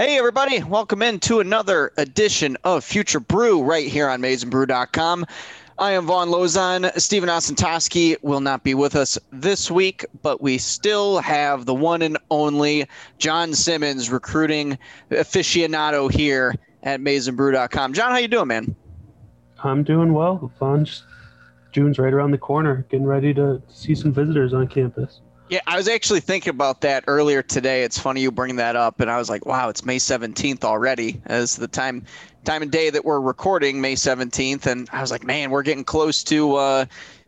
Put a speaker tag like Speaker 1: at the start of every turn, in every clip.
Speaker 1: Hey, everybody. Welcome into another edition of Future Brew right here on MaizenBrew.com. I am Vaughn Lozon. Stephen Osentoski will not be with us this week, but we still have the one and only John Simmons recruiting aficionado here at MaizenBrew.com. John, how you doing, man?
Speaker 2: I'm doing well. Fun. June's right around the corner. Getting ready to see some visitors on campus.
Speaker 1: Yeah, I was actually thinking about that earlier today. It's funny you bring that up, and I was like, "Wow, it's May 17th already." As the time, time and day that we're recording, May 17th, and I was like, "Man, we're getting close to uh,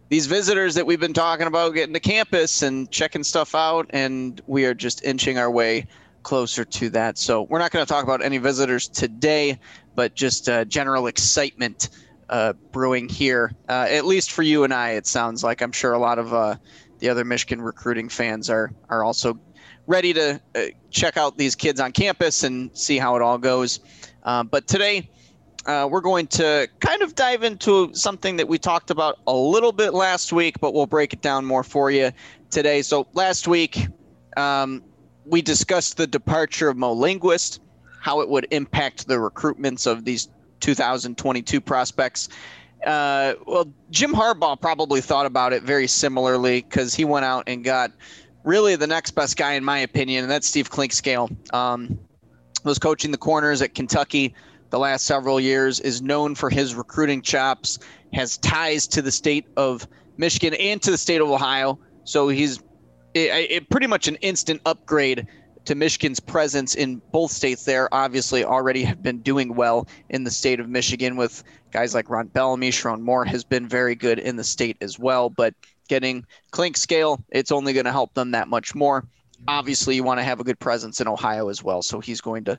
Speaker 1: these visitors that we've been talking about getting to campus and checking stuff out, and we are just inching our way closer to that." So we're not going to talk about any visitors today, but just uh, general excitement uh, brewing here, uh, at least for you and I. It sounds like I'm sure a lot of uh, the other Michigan recruiting fans are are also ready to uh, check out these kids on campus and see how it all goes. Uh, but today, uh, we're going to kind of dive into something that we talked about a little bit last week, but we'll break it down more for you today. So last week, um, we discussed the departure of Mo Linguist, how it would impact the recruitments of these 2022 prospects. Uh, well, Jim Harbaugh probably thought about it very similarly because he went out and got really the next best guy, in my opinion, and that's Steve Clinkscale. Um, was coaching the corners at Kentucky the last several years, is known for his recruiting chops, has ties to the state of Michigan and to the state of Ohio. So he's pretty much an instant upgrade to Michigan's presence in both states there. Obviously, already have been doing well in the state of Michigan with guys like Ron Bellamy. Sherrone Moore has been very good in the state as well. But getting Clinkscale, it's only going to help them that much more. Obviously, you want to have a good presence in Ohio as well. So he's going to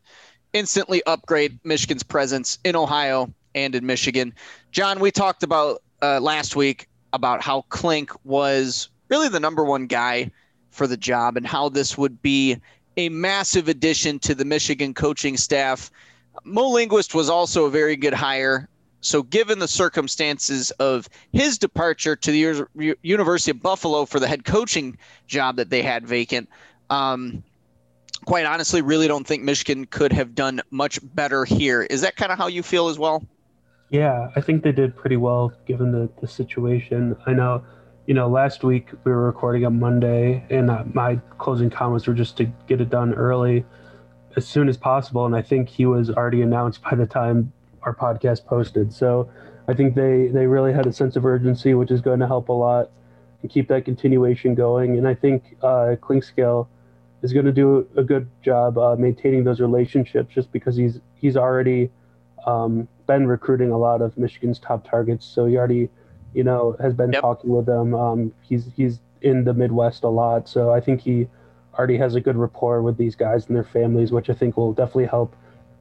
Speaker 1: instantly upgrade Michigan's presence in Ohio and in Michigan. John, we talked about uh, last week about how Clink was really the number one guy for the job and how this would be a massive addition to the Michigan coaching staff. Mo Linguist was also a very good hire. So, given the circumstances of his departure to the U- University of Buffalo for the head coaching job that they had vacant, um, quite honestly, really don't think Michigan could have done much better here. Is that kind of how you feel as well?
Speaker 2: Yeah, I think they did pretty well given the, the situation. I know, you know, last week we were recording on Monday, and uh, my closing comments were just to get it done early as soon as possible. And I think he was already announced by the time our podcast posted. So I think they, they really had a sense of urgency, which is going to help a lot. and keep that continuation going. And I think uh, Clinkscale is going to do a good job uh, maintaining those relationships, just because he's he's already um, been recruiting a lot of Michigan's top targets. So he already, you know, has been yep. talking with them. Um, he's he's in the Midwest a lot, so I think he already has a good rapport with these guys and their families, which I think will definitely help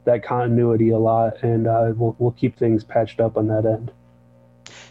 Speaker 2: that continuity a lot, and uh, we'll we'll keep things patched up on that end.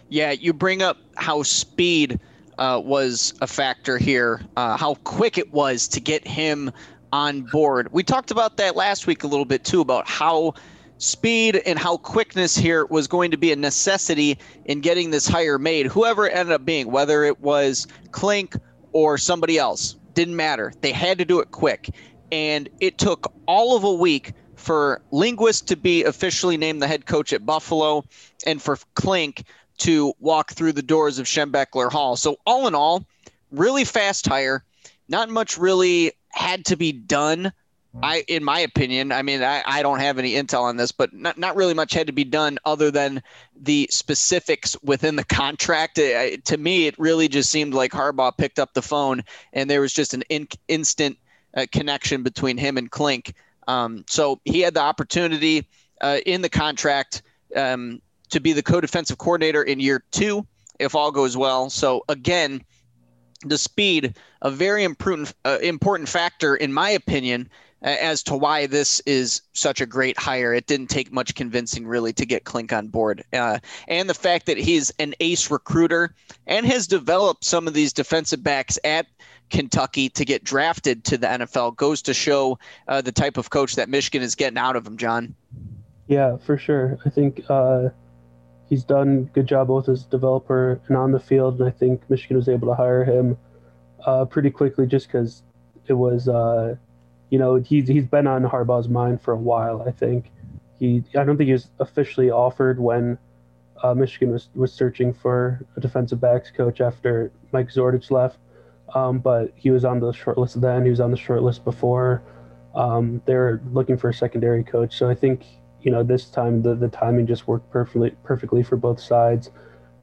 Speaker 1: Yeah, you bring up how speed uh, was a factor here, uh, how quick it was to get him on board. We talked about that last week a little bit too, about how speed and how quickness here was going to be a necessity in getting this hire made. Whoever it ended up being, whether it was Clink or somebody else, didn't matter. They had to do it quick. And it took all of a week for Linguist to be officially named the head coach at Buffalo and for Clink to walk through the doors of Schembechler Hall. So, all in all, really fast hire. Not much really had to be done. I, in my opinion, I mean, I, I don't have any intel on this, but not, not really much had to be done other than the specifics within the contract. It, to me, it really just seemed like Harbaugh picked up the phone and there was just an in, instant uh, connection between him and Clink. Um, so he had the opportunity uh, in the contract um, to be the co-defensive coordinator in year two if all goes well. So again, the speed a very important uh, important factor in my opinion as to why this is such a great hire. It didn't take much convincing really to get Clink on board, uh, and the fact that he's an ace recruiter and has developed some of these defensive backs at Kentucky to get drafted to the NFL goes to show uh, the type of coach that Michigan is getting out of him, John.
Speaker 2: Yeah, for sure. I think uh, he's done a good job both as a developer and on the field. And I think Michigan was able to hire him uh, pretty quickly just because it was, uh, you know, he's he's been on Harbaugh's mind for a while. I think he, I don't think he was officially offered when uh, Michigan was was searching for a defensive backs coach after Mike Zordich left. Um, but he was on the short list then. He was on the short list before. Um, they're looking for a secondary coach. So I think you know, this time the, the timing just worked perfectly perfectly for both sides.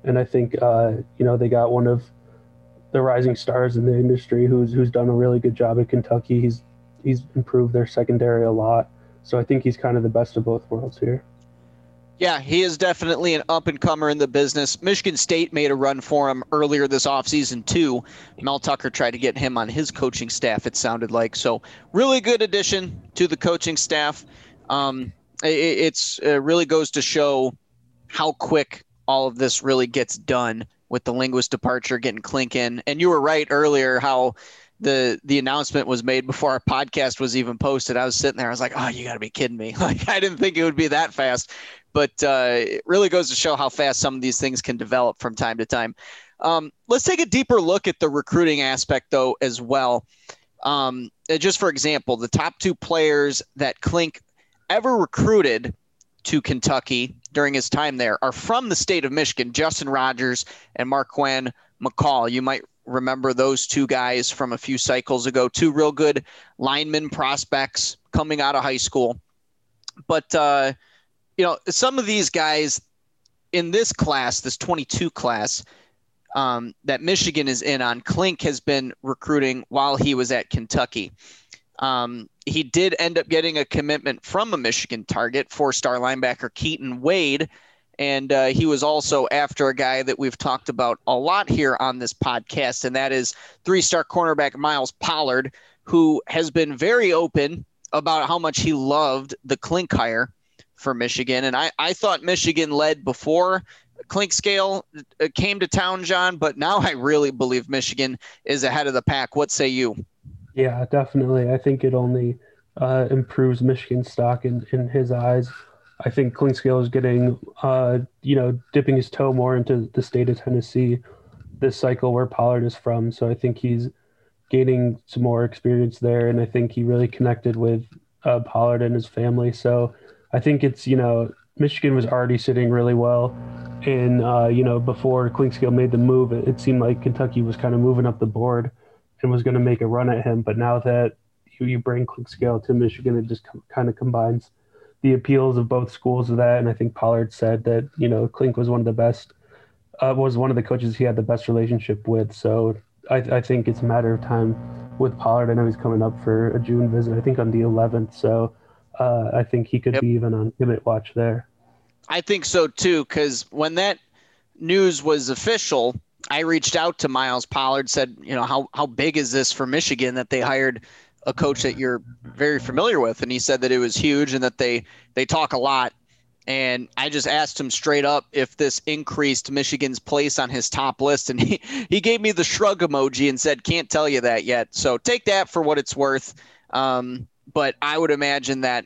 Speaker 2: And I think uh, you know, they got one of the rising stars in the industry who's who's done a really good job at Kentucky. He's he's improved their secondary a lot. So I think he's kind of the best of both worlds here.
Speaker 1: Yeah, he is definitely an up and comer in the business. Michigan State made a run for him earlier this offseason, too. Mel Tucker tried to get him on his coaching staff, it sounded like. So, really good addition to the coaching staff. Um, it, it's it really goes to show how quick all of this really gets done with the linguist departure getting clink in. And you were right earlier how the the announcement was made before our podcast was even posted. I was sitting there, I was like, "Oh, you got to be kidding me!" Like I didn't think it would be that fast, but uh, it really goes to show how fast some of these things can develop from time to time. Um, let's take a deeper look at the recruiting aspect, though, as well. Um, just for example, the top two players that Clink ever recruited to Kentucky during his time there are from the state of Michigan, Justin Rogers and Marquan McCall. You might remember those two guys from a few cycles ago, two real good lineman prospects coming out of high school. But, uh, you know, some of these guys in this class, this 22 class, um, that Michigan is in on, Clink has been recruiting while he was at Kentucky. Um, he did end up getting a commitment from a Michigan target, four star linebacker Keaton Wade. And uh, he was also after a guy that we've talked about a lot here on this podcast, and that is three star cornerback Miles Pollard, who has been very open about how much he loved the Clink hire for Michigan. And I, I thought Michigan led before Clinkscale uh, came to town, John, but now I really believe Michigan is ahead of the pack. What say you?
Speaker 2: Yeah, definitely. I think it only uh, improves Michigan's stock in, in his eyes. I think Clinkscale is getting, uh, you know, dipping his toe more into the state of Tennessee this cycle where Pollard is from. So I think he's gaining some more experience there. And I think he really connected with uh, Pollard and his family. So I think it's, you know, Michigan was already sitting really well. And, uh, you know, before Clinkscale made the move, it, it seemed like Kentucky was kind of moving up the board and was going to make a run at him. But now that you, bring Clinkscale to Michigan, it just com- kind of combines the appeals of both schools of that. And I think Pollard said that, you know, Clink was one of the best uh, was one of the coaches he had the best relationship with. So I, I think it's a matter of time with Pollard. I know he's coming up for a June visit. I think on the 11th. So uh, I think he could
Speaker 1: Yep.
Speaker 2: be even on commit watch there.
Speaker 1: I think so too, because when that news was official, I reached out to Miles Pollard, said, you know, how how big is this for Michigan that they hired a coach that you're very familiar with, and he said that it was huge and that they they talk a lot. And I just asked him straight up if this increased Michigan's place on his top list, and he he gave me the shrug emoji and said, "Can't tell you that yet." So take that for what it's worth. Um, but I would imagine that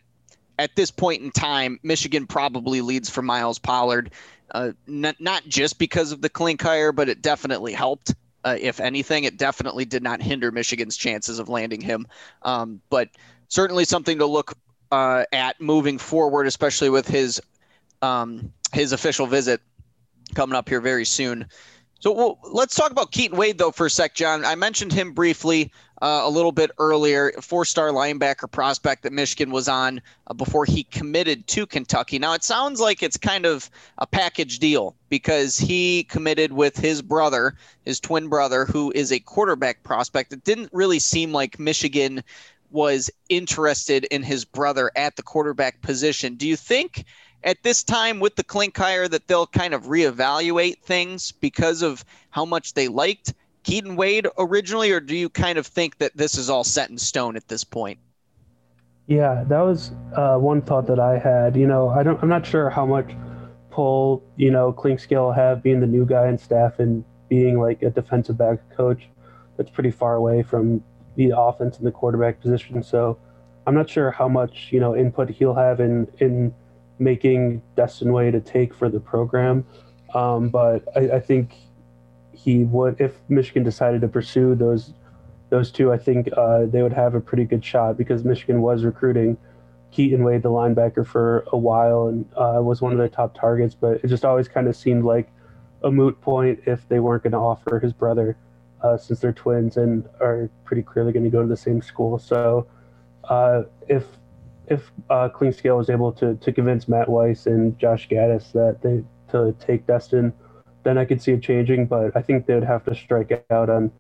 Speaker 1: at this point in time, Michigan probably leads for Miles Pollard, uh, not, not just because of the Clink hire, but it definitely helped. Uh, if anything, it definitely did not hinder Michigan's chances of landing him. Um, but certainly something to look uh, at moving forward, especially with his um, his official visit coming up here very soon. So well, let's talk about Keaton Wade though for a sec, John. I mentioned him briefly uh, a little bit earlier. Four-star linebacker prospect that Michigan was on uh, before he committed to Kentucky. Now it sounds like it's kind of a package deal because he committed with his brother, his twin brother, who is a quarterback prospect. It didn't really seem like Michigan was interested in his brother at the quarterback position. Do you think? At this time with the Clink hire that they'll kind of reevaluate things because of how much they liked Keaton Wade originally, or do you kind of think that this is all set in stone at this point?
Speaker 2: Yeah, that was uh, one thought that I had. You know, I don't, I'm not sure how much pull you know Clinkscale will have being the new guy in staff and being like a defensive back coach. That's pretty far away from the offense and the quarterback position. So I'm not sure how much you know input he'll have in in making Destin Wade to take for the program. Um, but I, I think he would if Michigan decided to pursue those those two, I think uh, they would have a pretty good shot because Michigan was recruiting Keaton Wade, the linebacker, for a while and uh, was one of their top targets. But it just always kind of seemed like a moot point if they weren't going to offer his brother, uh, since they're twins and are pretty clearly going to go to the same school. So uh, if if uh, Clinkscale was able to to convince Matt Weiss and Josh Gattis that they to take Destin, then I could see it changing. But I think they would have to strike out on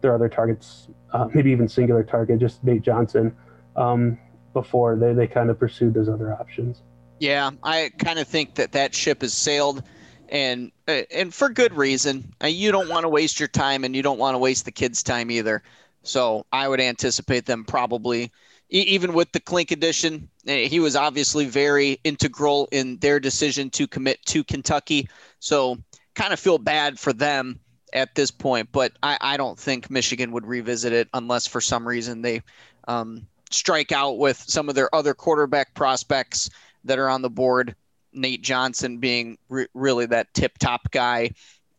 Speaker 2: their other targets, uh, maybe even singular target, just Nate Johnson, um, before they, they kind of pursued those other options.
Speaker 1: Yeah, I kind of think that that ship has sailed, and uh, and for good reason. Uh, you don't want to waste your time, and you don't want to waste the kids' time either. So I would anticipate them probably, even with the Clink edition, uh, he was obviously very integral in their decision to commit to Kentucky. So kind of feel bad for them at this point, but I, I don't think Michigan would revisit it unless for some reason they um, strike out with some of their other quarterback prospects that are on the board. Nate Johnson being re- really that tip top guy.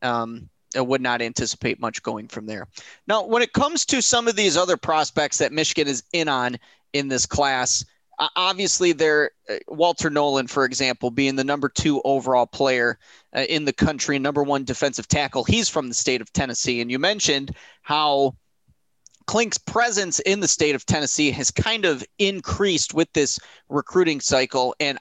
Speaker 1: Um, I would not anticipate much going from there. Now, when it comes to some of these other prospects that Michigan is in on in this class, obviously they're uh, Walter Nolan, for example, being the number two overall player uh, in the country, number one defensive tackle. He's from the state of Tennessee, and you mentioned how Clink's presence in the state of Tennessee has kind of increased with this recruiting cycle. And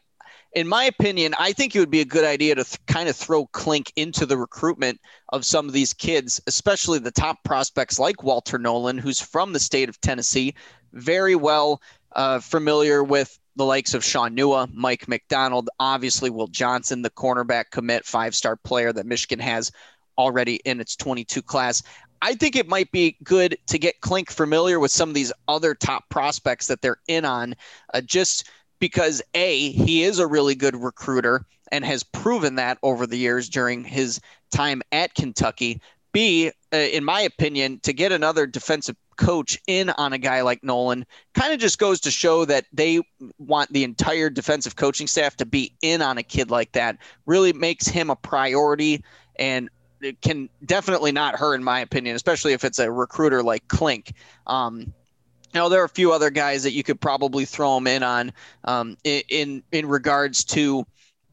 Speaker 1: in my opinion, I think it would be a good idea to th- kind of throw Clink into the recruitment of some of these kids, especially the top prospects like Walter Nolan, who's from the state of Tennessee, very well uh, familiar with the likes of Shaun Nua, Mike Macdonald, obviously Will Johnson, the cornerback commit, five star player that Michigan has already in its 22 class. I think it might be good to get Clink familiar with some of these other top prospects that they're in on, uh, just because A, he is a really good recruiter and has proven that over the years during his time at Kentucky. B, uh, in my opinion, to get another defensive coach in on a guy like Nolan kind of just goes to show that they want the entire defensive coaching staff to be in on a kid like that. Really makes him a priority and it can definitely not hurt, in my opinion, especially if it's a recruiter like Clink. Um, know, there are a few other guys that you could probably throw him in on um, in in regards to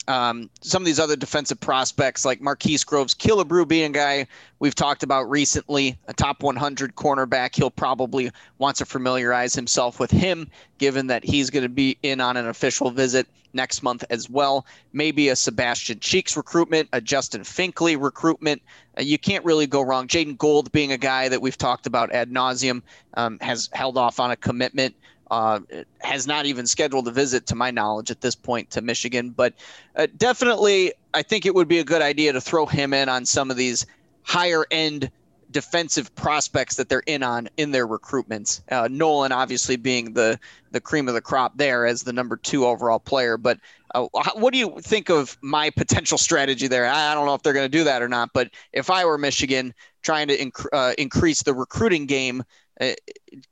Speaker 1: um, some of these other defensive prospects like Marquise Groves Killebrew being a guy we've talked about recently, a top 100 cornerback. He'll probably want to familiarize himself with him, given that he's going to be in on an official visit next month as well. Maybe a Sebastian Cheeks recruitment, a Justin Finkley recruitment. Uh, you can't really go wrong. Jaden Gold being a guy that we've talked about ad nauseum um, has held off on a commitment. Uh, has not even scheduled a visit, to my knowledge, at this point to Michigan. But uh, definitely, I think it would be a good idea to throw him in on some of these higher end defensive prospects that they're in on in their recruitments. Uh, Nolan obviously being the the cream of the crop there as the number two overall player. But uh, what do you think of my potential strategy there? I, don't know if they're going to do that or not. But if I were Michigan, trying to inc- uh, increase the recruiting game, uh,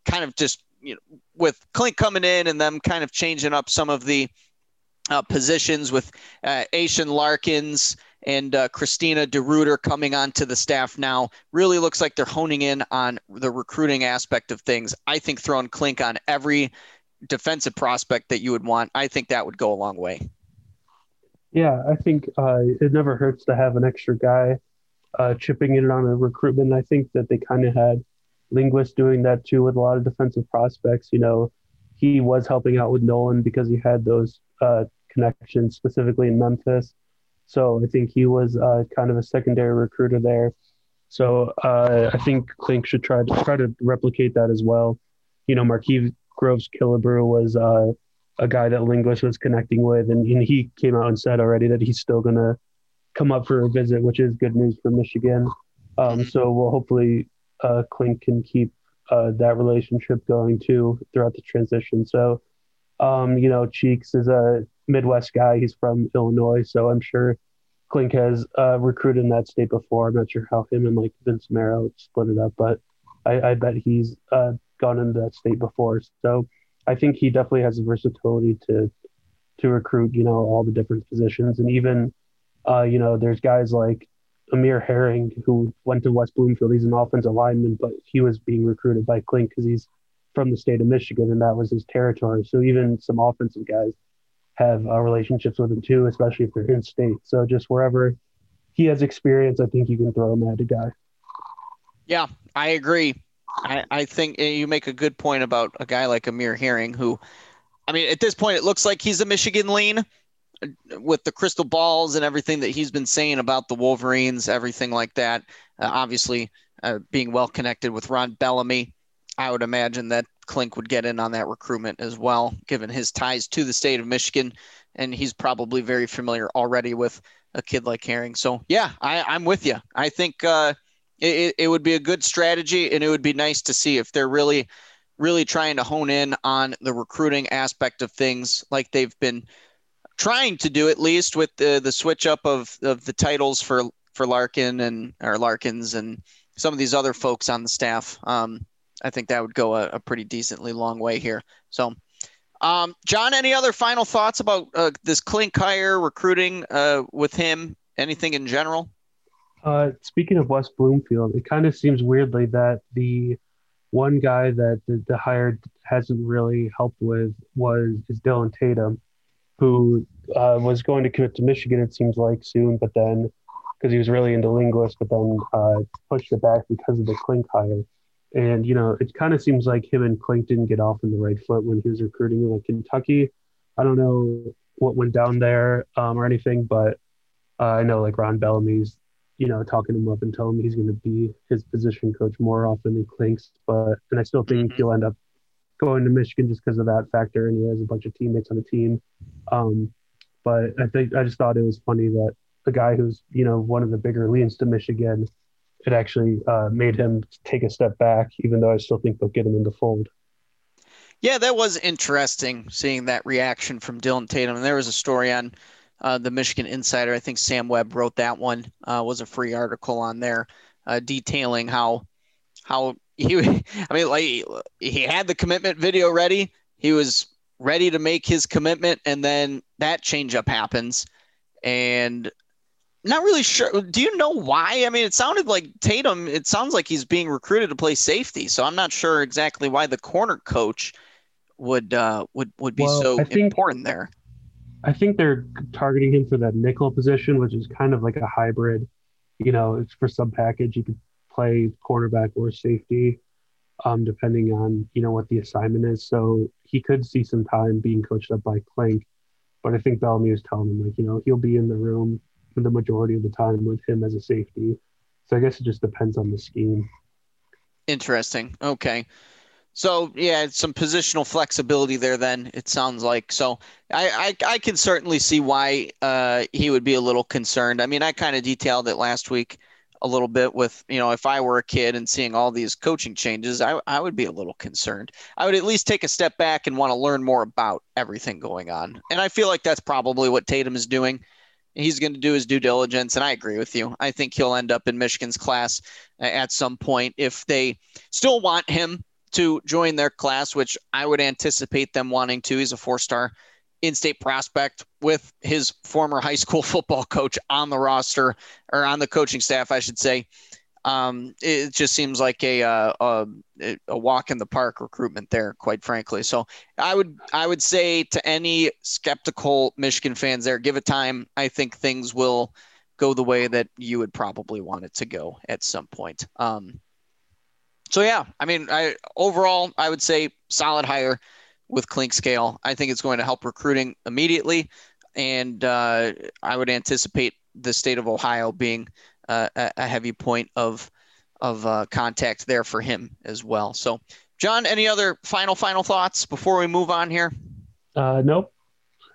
Speaker 1: kind of just you know with Clink coming in and them kind of changing up some of the uh, positions with uh, Ashen Larkins and uh, Christina DeRuiter coming onto the staff now. Really looks like they're honing in on the recruiting aspect of things. I think throwing Clink on every defensive prospect that you would want, I think that would go a long way.
Speaker 2: Yeah, I think uh, it never hurts to have an extra guy uh, chipping in on a recruitment. I think that they kind of had Linguist doing that too with a lot of defensive prospects. You know, he was helping out with Nolan because he had those uh, connections specifically in Memphis. So I think he was uh, kind of a secondary recruiter there. So uh, I think Clink should try to try to replicate that as well. You know, Marquise Groves Killebrew was uh, a guy that Linguist was connecting with, and, and he came out and said already that he's still going to come up for a visit, which is good news for Michigan. Um, so we'll hopefully uh, Clink can keep uh, that relationship going too throughout the transition. So, um, you know, Cheeks is a Midwest guy. He's from Illinois, so I'm sure Clink has uh, recruited in that state before. I'm not sure how him and like Vince Marrow split it up, but I, I bet he's uh, gone into that state before. So I think he definitely has the versatility to to recruit, you know, all the different positions, and even, uh, you know, there's guys like Amir Herring, who went to West Bloomfield. He's an offensive lineman, but he was being recruited by Clink because he's from the state of Michigan and that was his territory. So even some offensive guys have uh, relationships with him too, especially if they're in state. So just wherever he has experience, I think you can throw him at a guy.
Speaker 1: Yeah, I agree. I, I think eh, you make a good point about a guy like Amir Herring, who, I mean, at this point, it looks like he's a Michigan lean with the crystal balls and everything that he's been saying about the Wolverines, everything like that. Uh, obviously, uh, being well connected with Ron Bellamy, I would imagine that Clink would get in on that recruitment as well, given his ties to the state of Michigan. And he's probably very familiar already with a kid like Herring. So, yeah, I, am with you. I think uh, it, it would be a good strategy, and it would be nice to see if they're really, really trying to hone in on the recruiting aspect of things like they've been – trying to do at least with the the switch up of of the titles for for Larkin and or Larkins and some of these other folks on the staff. Um, I think that would go a, a pretty decently long way here. So, um, John, any other final thoughts about uh, this Clink hire recruiting uh, with him? Anything in general?
Speaker 2: Uh, speaking of West Bloomfield, it kind of seems weirdly that the one guy that the, the hired hasn't really helped with was is Dylan Tatum who uh, was going to commit to Michigan, it seems like soon, but then because he was really into linguist, but then uh, pushed it back because of the Clink hire. And, you know, it kind of seems like him and Clink didn't get off on the right foot when he was recruiting in like Kentucky. I don't know what went down there um, or anything, but uh, I know like Ron Bellamy's, you know, talking him up and telling him he's going to be his position coach more often than Clink's. But, and I still think mm-hmm. he'll end up going to Michigan just because of that factor, and he has a bunch of teammates on the team. Um, but I think I just thought it was funny that a guy who's you know one of the bigger leans to Michigan, it actually uh, made him take a step back, even though I still think they'll get him in the fold.
Speaker 1: Yeah, that was interesting seeing that reaction from Dylan Tatum. And there was a story on uh, the Michigan Insider. I think Sam Webb wrote that one. Uh, was a free article on there uh, detailing how how he I mean like he had the commitment video ready. He was ready to make his commitment and then that change up happens and not really sure do you know why i mean it sounded like tatum it sounds like he's being recruited to play safety so i'm not sure exactly why the corner coach would uh would would be well, so think, important there
Speaker 2: I think they're targeting him for that nickel position, which is kind of like a hybrid. You know, it's for some package. You could play cornerback or safety, um, depending on you know what the assignment is. So he could see some time being coached up by Clink, but I think Bellamy is telling him like you know he'll be in the room for the majority of the time with him as a safety. So I guess it just depends on the scheme.
Speaker 1: Interesting. Okay. So yeah, some positional flexibility there. Then it sounds like so. I I, I can certainly see why uh, he would be a little concerned. I mean, I kind of detailed it last week a little bit with you know if I were a kid and seeing all these coaching changes, I I would be a little concerned. I would at least take a step back and want to learn more about everything going on. And I feel like that's probably what Tatum is doing he's going to do his due diligence. And I agree with you. I think he'll end up in Michigan's class uh, at some point if they still want him to join their class, which I would anticipate them wanting to. He's a four star in state prospect with his former high school football coach on the roster or on the coaching staff, I should say um, it just seems like a, uh, a, a walk in the park recruitment there, quite frankly. So I would I would say to any skeptical Michigan fans there, give it time. I think things will go the way that you would probably want it to go at some point. Um, so yeah, I mean, I overall I would say solid hire with Clinkscale. I think it's going to help recruiting immediately, and uh, I would anticipate the state of Ohio being uh, a heavy point of of uh, contact there for him as well. So, John, any other final final thoughts before we move on here?
Speaker 2: Uh, nope.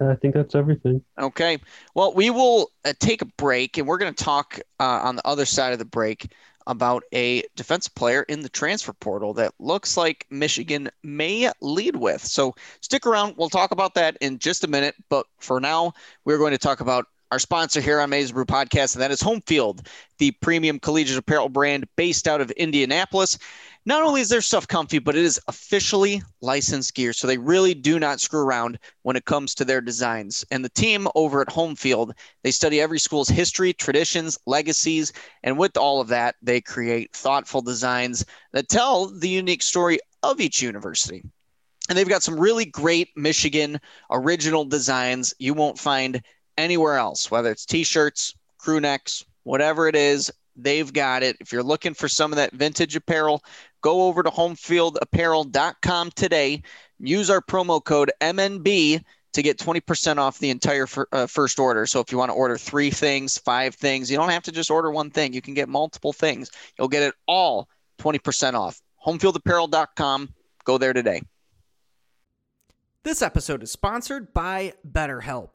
Speaker 2: I think that's everything.
Speaker 1: Okay. Well, we will uh, take a break, and we're going to talk uh, on the other side of the break about a defensive player in the transfer portal that looks like Michigan may lead with. So stick around. We'll talk about that in just a minute. But for now, we're going to talk about our sponsor here on Maize Brew Podcast, and that is Home Field, the premium collegiate apparel brand based out of Indianapolis. Not only is their stuff comfy, but it is officially licensed gear. So they really do not screw around when it comes to their designs. And the team over at Home Field, they study every school's history, traditions, legacies, and with all of that, they create thoughtful designs that tell the unique story of each university. And they've got some really great Michigan original designs you won't find anywhere else, whether it's t-shirts, crew necks, whatever it is, they've got it. If you're looking for some of that vintage apparel, go over to homefieldapparel.com today. Use our promo code MNB to get 20% off the entire uh, first order. So if you want to order three things, five things, you don't have to just order one thing. You can get multiple things. You'll get it all 20% off. Homefieldapparel.com. Go there today.
Speaker 3: This episode is sponsored by BetterHelp.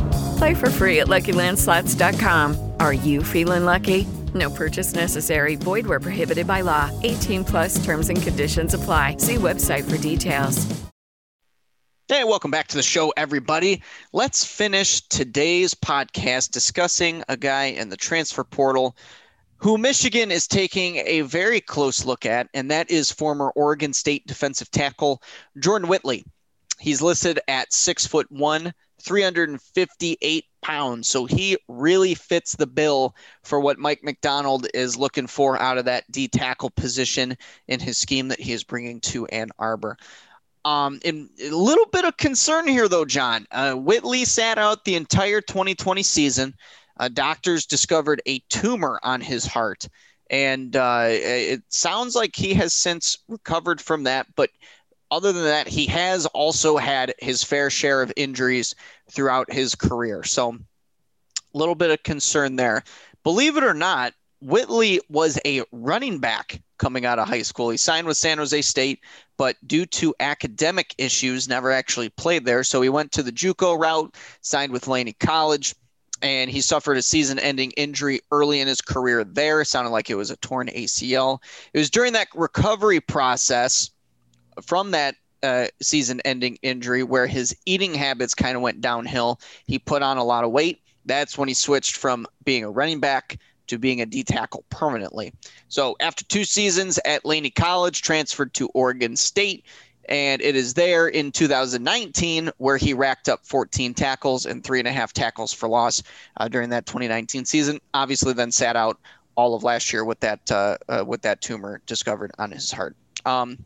Speaker 4: Play for free at LuckyLandSlots.com. Are you feeling lucky? No purchase necessary. Void where prohibited by law. 18 plus terms and conditions apply. See website for details.
Speaker 1: Hey, welcome back to the show, everybody. Let's finish today's podcast discussing a guy in the transfer portal who Michigan is taking a very close look at, and that is former Oregon State defensive tackle Jordan Whitley. He's listed at six foot one, 358 pounds. So he really fits the bill for what Mike Macdonald is looking for out of that D tackle position in his scheme that he is bringing to Ann Arbor. Um, and a little bit of concern here, though, John. Uh, Whitley sat out the entire 2020 season. Uh, doctors discovered a tumor on his heart, and uh, it sounds like he has since recovered from that. But other than that, he has also had his fair share of injuries throughout his career. So, a little bit of concern there. Believe it or not, Whitley was a running back coming out of high school. He signed with San Jose State, but due to academic issues, never actually played there. So he went to the JUCO route, signed with Laney College, and he suffered a season-ending injury early in his career there. It sounded like it was a torn ACL. It was during that recovery process from that uh, season-ending injury where his eating habits kind of went downhill. He put on a lot of weight. That's when he switched from being a running back to being a D tackle permanently. So after two seasons at Laney College, transferred to Oregon State. And it is there in 2019 where he racked up 14 tackles and three and a half tackles for loss uh, during that 2019 season. Obviously, then sat out all of last year with that uh, uh, with that tumor discovered on his heart. Um,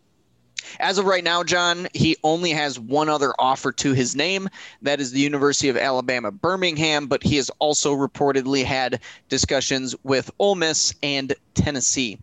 Speaker 1: as of right now, John, he only has one other offer to his name. That is the University of Alabama, Birmingham, but he has also reportedly had discussions with Ole Miss and Tennessee.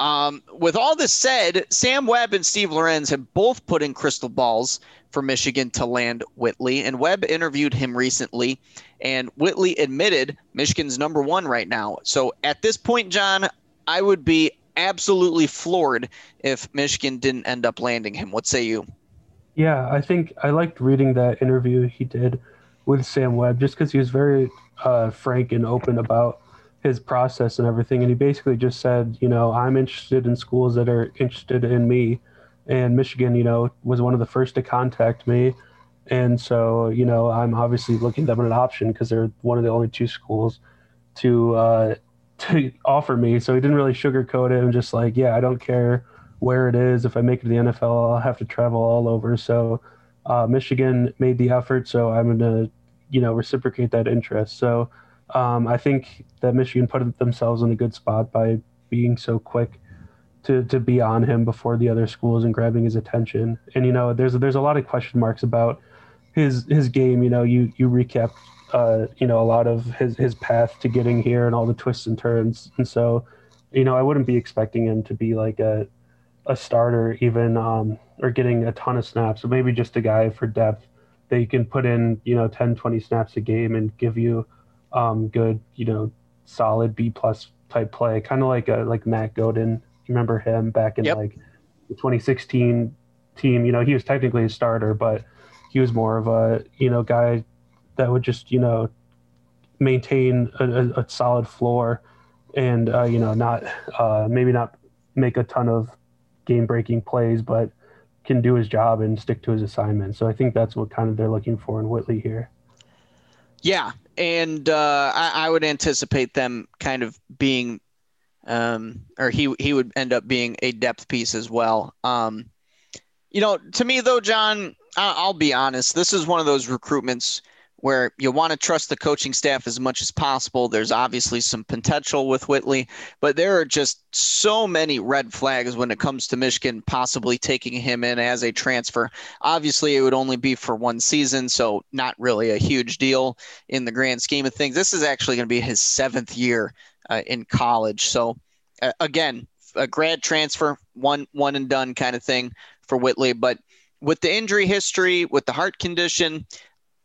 Speaker 1: Um, with all this said, Sam Webb and Steve Lorenz have both put in crystal balls for Michigan to land Whitley, and Webb interviewed him recently, and Whitley admitted Michigan's number one right now. So at this point, John, I would be absolutely floored if Michigan didn't end up landing him. What say you?
Speaker 2: Yeah, I think I liked reading that interview he did with Sam Webb just because he was very uh, frank and open about his process and everything. And he basically just said, you know, I'm interested in schools that are interested in me. And Michigan, you know, was one of the first to contact me. And so, you know, I'm obviously looking at them an option because they're one of the only two schools to uh, to offer me. So he didn't really sugarcoat it. I'm just like, yeah, I don't care where it is. If I make it to the NFL, I'll have to travel all over. So uh, Michigan made the effort, so I'm going to, you know, reciprocate that interest. So um, I think that Michigan put themselves in a good spot by being so quick to to be on him before the other schools and grabbing his attention. And you know, there's there's a lot of question marks about his his game. You know, you you recap uh, you know, a lot of his his path to getting here and all the twists and turns. And so, you know, I wouldn't be expecting him to be like a a starter even um, or getting a ton of snaps, but maybe just a guy for depth that you can put in, you know, 10, 20 snaps a game and give you um, good, you know, solid B plus type play, kind of like a like Matt Godin. You remember him back in yep. like the 2016 team? You know, he was technically a starter, but he was more of a you know guy that would just you know maintain a, a, a solid floor and uh, you know not uh, maybe not make a ton of game breaking plays, but can do his job and stick to his assignment. So I think that's what kind of they're looking for in Whitley here.
Speaker 1: Yeah, and uh, I, I, would anticipate them kind of being, um, or he he would end up being a depth piece as well. Um, you know, to me though, John, I, I'll be honest. This is one of those recruitments where you want to trust the coaching staff as much as possible. There's obviously some potential with Whitley, but there are just so many red flags when it comes to Michigan possibly taking him in as a transfer. Obviously, it would only be for one season, so not really a huge deal in the grand scheme of things. This is actually going to be his seventh year uh, in college. So, uh, again, a grad transfer, one one and done kind of thing for Whitley, but with the injury history, with the heart condition,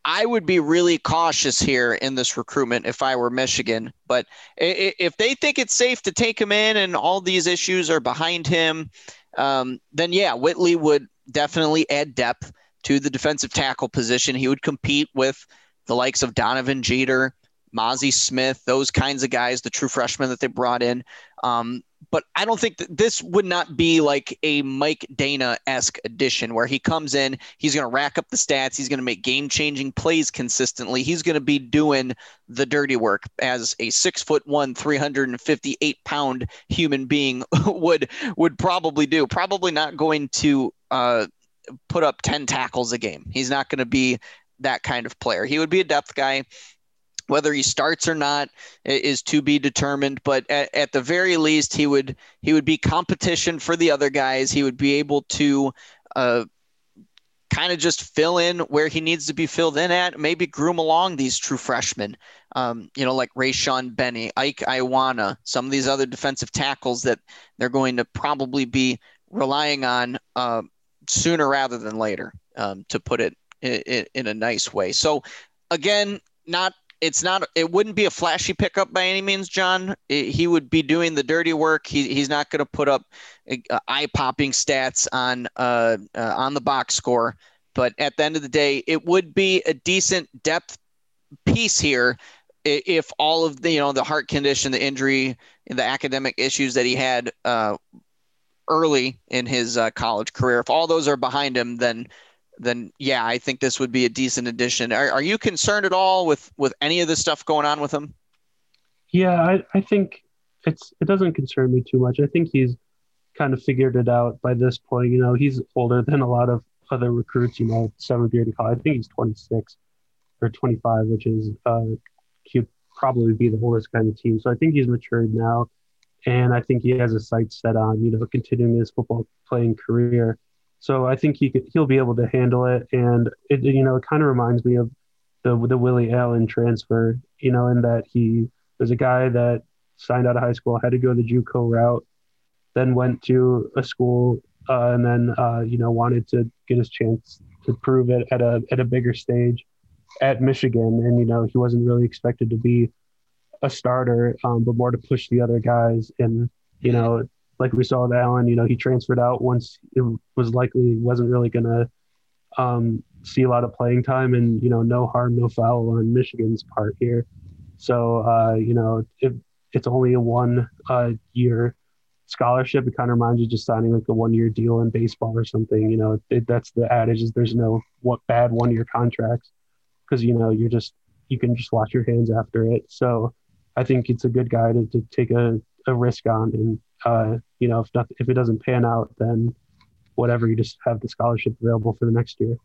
Speaker 1: I would be really cautious here in this recruitment if I were Michigan. But if they think it's safe to take him in and all these issues are behind him, um, then yeah, Whitley would definitely add depth to the defensive tackle position. He would compete with the likes of Donovan Jeter, Mazi Smith, those kinds of guys, the true freshmen that they brought in. Um, but I don't think that this would not be like a Mike Danna esque addition where he comes in, he's going to rack up the stats, he's going to make game changing plays consistently. He's going to be doing the dirty work as a six foot one, 358 pound human being would would probably do. Probably not going to uh, put up 10 tackles a game. He's not going to be that kind of player. He would be a depth guy. Whether he starts or not is to be determined, but at, at, the very least, he would he would be competition for the other guys. He would be able to uh, kind of just fill in where he needs to be filled in at. Maybe groom along these true freshmen, um, you know, like Rayshaun Benny, Ike Iwunnah, some of these other defensive tackles that they're going to probably be relying on uh, sooner rather than later, um, to put it in, in a nice way. So, again, not it's not it wouldn't be a flashy pickup by any means john. He would be doing the dirty work. He, he's not going to put up uh, eye-popping stats on uh, uh, on the box score. But at the end of the day it would be a decent depth piece here if all of the you know the heart condition the injury and the academic issues that he had uh, early in his uh, college career if all those are behind him then then yeah, I think this would be a decent addition. Are, are you concerned at all with with any of this stuff going on with him?
Speaker 2: Yeah, I, I think it's it doesn't concern me too much. I think he's kind of figured it out by this point. You know, he's older than a lot of other recruits. You know, seventh year in college. I think he's 26 or 25, which is uh, he'd probably be the oldest kind of team. So I think he's matured now, and I think he has a sight set on you know continuing his football playing career. So I think he could, he'll be able to handle it. And it, you know, it kind of reminds me of the the Willie Allen transfer, you know, in that he was a guy that signed out of high school, had to go the JUCO route, then went to a school, uh, and then uh, you know wanted to get his chance to prove it at a at a bigger stage at Michigan, and you know he wasn't really expected to be a starter, um, but more to push the other guys, and you know like we saw with Allen, you know, he transferred out once it was likely wasn't really going to um, see a lot of playing time, and you know, no harm, no foul on Michigan's part here. So uh, you know, it's only a one uh, year scholarship, it kind of reminds you just signing like a one year deal in baseball or something. You know, it, that's the adage is there's no what bad one year contracts because you know you're just you can just wash your hands after it. So I think it's a good guy to, to take a, a risk on and uh, you know, if if it doesn't pan out, then whatever, you just have the scholarship available for the next year.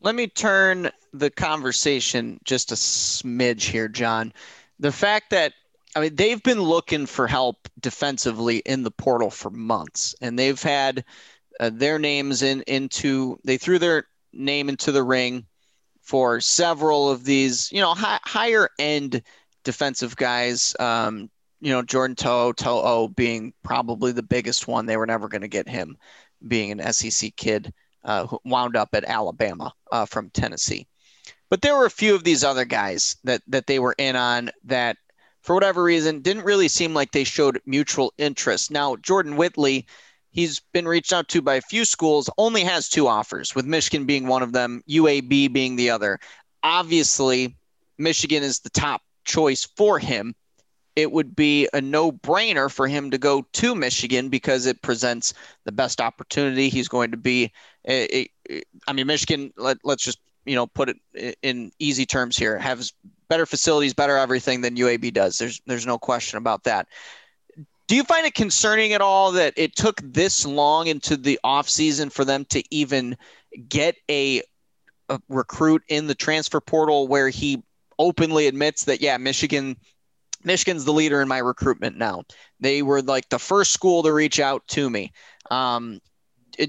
Speaker 1: Let me turn the conversation just a smidge here, John. The fact that I mean they've been looking for help defensively in the portal for months, and they've had uh, their names in into they threw their name into the ring for several of these, you know, high, higher end defensive guys. Um, you know, Jordan To'o, To'o being probably the biggest one. They were never going to get him being an SEC kid uh, who wound up at Alabama uh, from Tennessee. But there were a few of these other guys that, that they were in on that, for whatever reason, didn't really seem like they showed mutual interest. Now, Jordan Whitley, he's been reached out to by a few schools, only has two offers, with Michigan being one of them, UAB being the other. Obviously, Michigan is the top choice for him it would be a no brainer for him to go to Michigan because it presents the best opportunity. He's going to be, a, a, I mean, Michigan, let, let's just, you know, put it in easy terms here, has better facilities, better everything than UAB does. There's, there's no question about that. Do you find it concerning at all that it took this long into the offseason for them to even get a, a recruit in the transfer portal where he openly admits that, yeah, Michigan Michigan's the leader in my recruitment now. They were like the first school to reach out to me. Um,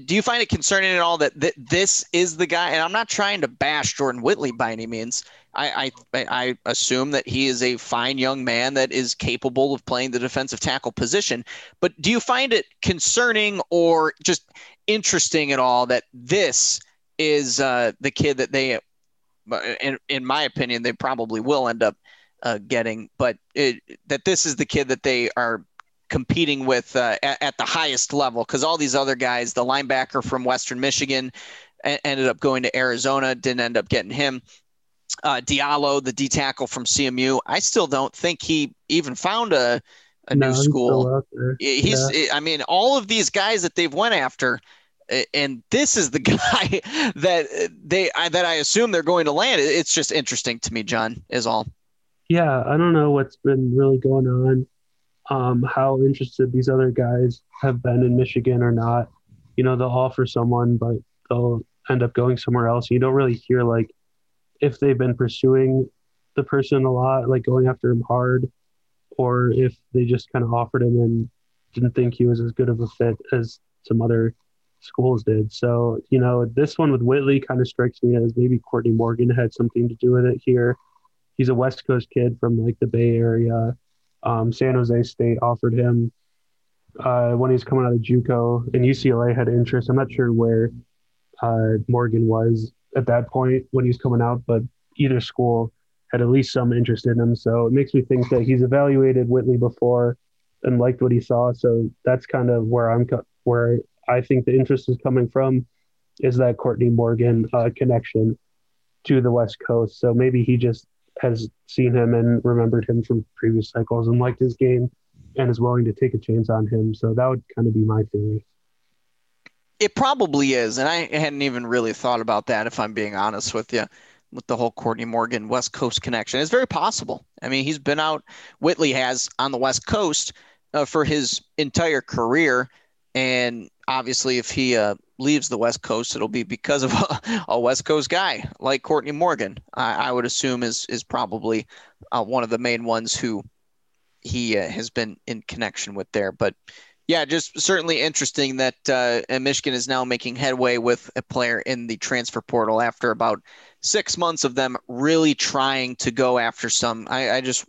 Speaker 1: do you find it concerning at all that th- this is the guy? And I'm not trying to bash Jordan Whitley by any means. I, I, I assume that he is a fine young man that is capable of playing the defensive tackle position. But do you find it concerning or just interesting at all that this is uh, the kid that they, in, in my opinion, they probably will end up uh, getting, but it, that this is the kid that they are competing with uh, at, at, the highest level because all these other guys, the linebacker from Western Michigan, a- ended up going to Arizona, didn't end up getting him. Uh, Diallo, the D tackle from CMU, I still don't think he even found a, a no, new school. He's, yeah. I mean, all of these guys that they've went after, and this is the guy that they that I assume they're going to land. It's just interesting to me, John. Is all
Speaker 2: yeah, I don't know what's been really going on, um, how interested these other guys have been in Michigan or not. You know, they'll offer someone, but they'll end up going somewhere else. You don't really hear like if they've been pursuing the person a lot, like going after him hard, or if they just kind of offered him and didn't think he was as good of a fit as some other schools did. So, you know, this one with Whitley kind of strikes me as maybe Courtney Morgan had something to do with it here. He's a West Coast kid from like the Bay Area. Um, San Jose State offered him uh, when he was coming out of JUCO, and UCLA had interest. I'm not sure where uh, Morgan was at that point when he was coming out, but either school had at least some interest in him. So it makes me think that he's evaluated Whitley before and liked what he saw. So that's kind of where I'm where I think the interest is coming from is that Courtney Morgan uh, connection to the West Coast. So maybe he just has seen him and remembered him from previous cycles and liked his game and is willing to take a chance on him. So that would kind of be my theory.
Speaker 1: It probably is, and I hadn't even really thought about that. If I'm being honest with you, with the whole Courtney Morgan West Coast connection, it's very possible. I mean, he's been out. Whitley has on the West Coast uh, for his entire career, and obviously, if he uh, leaves the West Coast, it'll be because of a, a West Coast guy like Courtney Morgan. I, I would assume is is probably uh, one of the main ones who he uh, has been in connection with there. But yeah, just certainly interesting that uh, Michigan is now making headway with a player in the transfer portal after about six months of them really trying to go after some. I, I just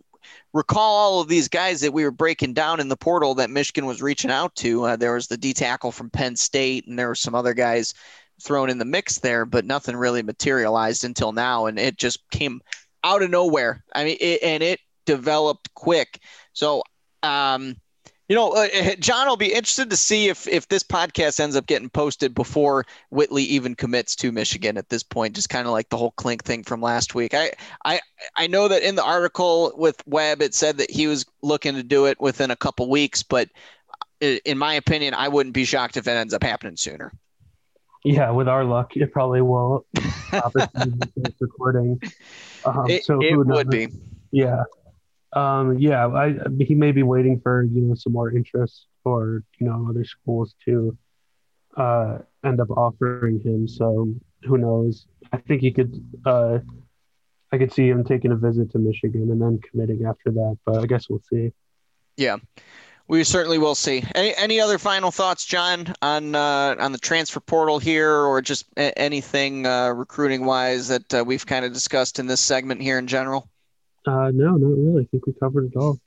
Speaker 1: recall all of these guys that we were breaking down in the portal that Michigan was reaching out to. Uh, there was the D tackle from Penn State, and there were some other guys thrown in the mix there, but nothing really materialized until now, and it just came out of nowhere. I mean, it, and it developed quick. So, um, you know, uh, uh, John will be interested to see if if this podcast ends up getting posted before Whitley even commits to Michigan at this point. Just kind of like the whole Clink thing from last week. I I I know that in the article with Webb it said that he was looking to do it within a couple weeks, but uh, in my opinion, I wouldn't be shocked if it ends up happening sooner.
Speaker 2: Yeah, with our luck, it probably will. recording.
Speaker 1: Um, it, so it would be.
Speaker 2: Yeah. Um, yeah, I, he may be waiting for you know some more interest or you know other schools to uh, end up offering him. So who knows? I think he could. Uh, I could see him taking a visit to Michigan and then committing after that. But I guess we'll see.
Speaker 1: Yeah, we certainly will see. Any, any other final thoughts, John, on uh, on the transfer portal here, or just a- anything uh, recruiting wise that uh, we've kind of discussed in this segment here in general?
Speaker 2: Uh, no, not really. I think we covered it all.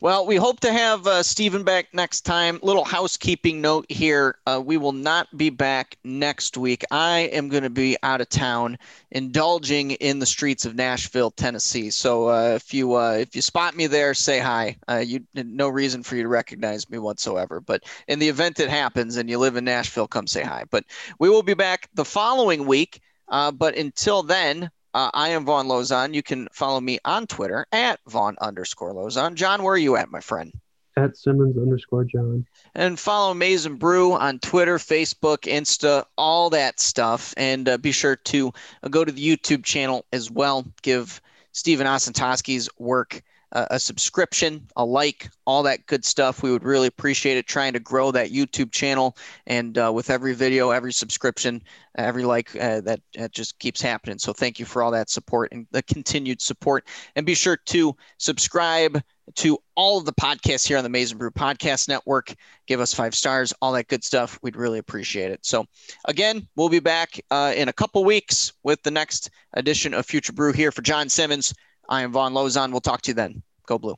Speaker 1: Well, we hope to have uh, Stephen back next time. Little housekeeping note here: uh, we will not be back next week. I am going to be out of town, indulging in the streets of Nashville, Tennessee. So uh, if you uh, if you spot me there, say hi. Uh, you no reason for you to recognize me whatsoever. But in the event it happens and you live in Nashville, come say hi. But we will be back the following week. Uh, but until then, uh, I am Von Lozon. You can follow me on Twitter at Von underscore Lozon. John, where are you at, my friend?
Speaker 2: At Simmons underscore John.
Speaker 1: And follow Maize n Brew on Twitter, Facebook, Insta, all that stuff. And uh, be sure to uh, go to the YouTube channel as well. Give Stephen Osentoski's work a subscription, a like, all that good stuff. We would really appreciate it trying to grow that YouTube channel. And uh, with every video, every subscription, every like, uh, that, that just keeps happening. So thank you for all that support and the continued support. And be sure to subscribe to all of the podcasts here on the n Brew Podcast Network. Give us five stars, all that good stuff. We'd really appreciate it. So, again, we'll be back uh, in a couple weeks with the next edition of Future Brew here for John Simmons. I am Von Lozon. We'll talk to you then. Go Blue.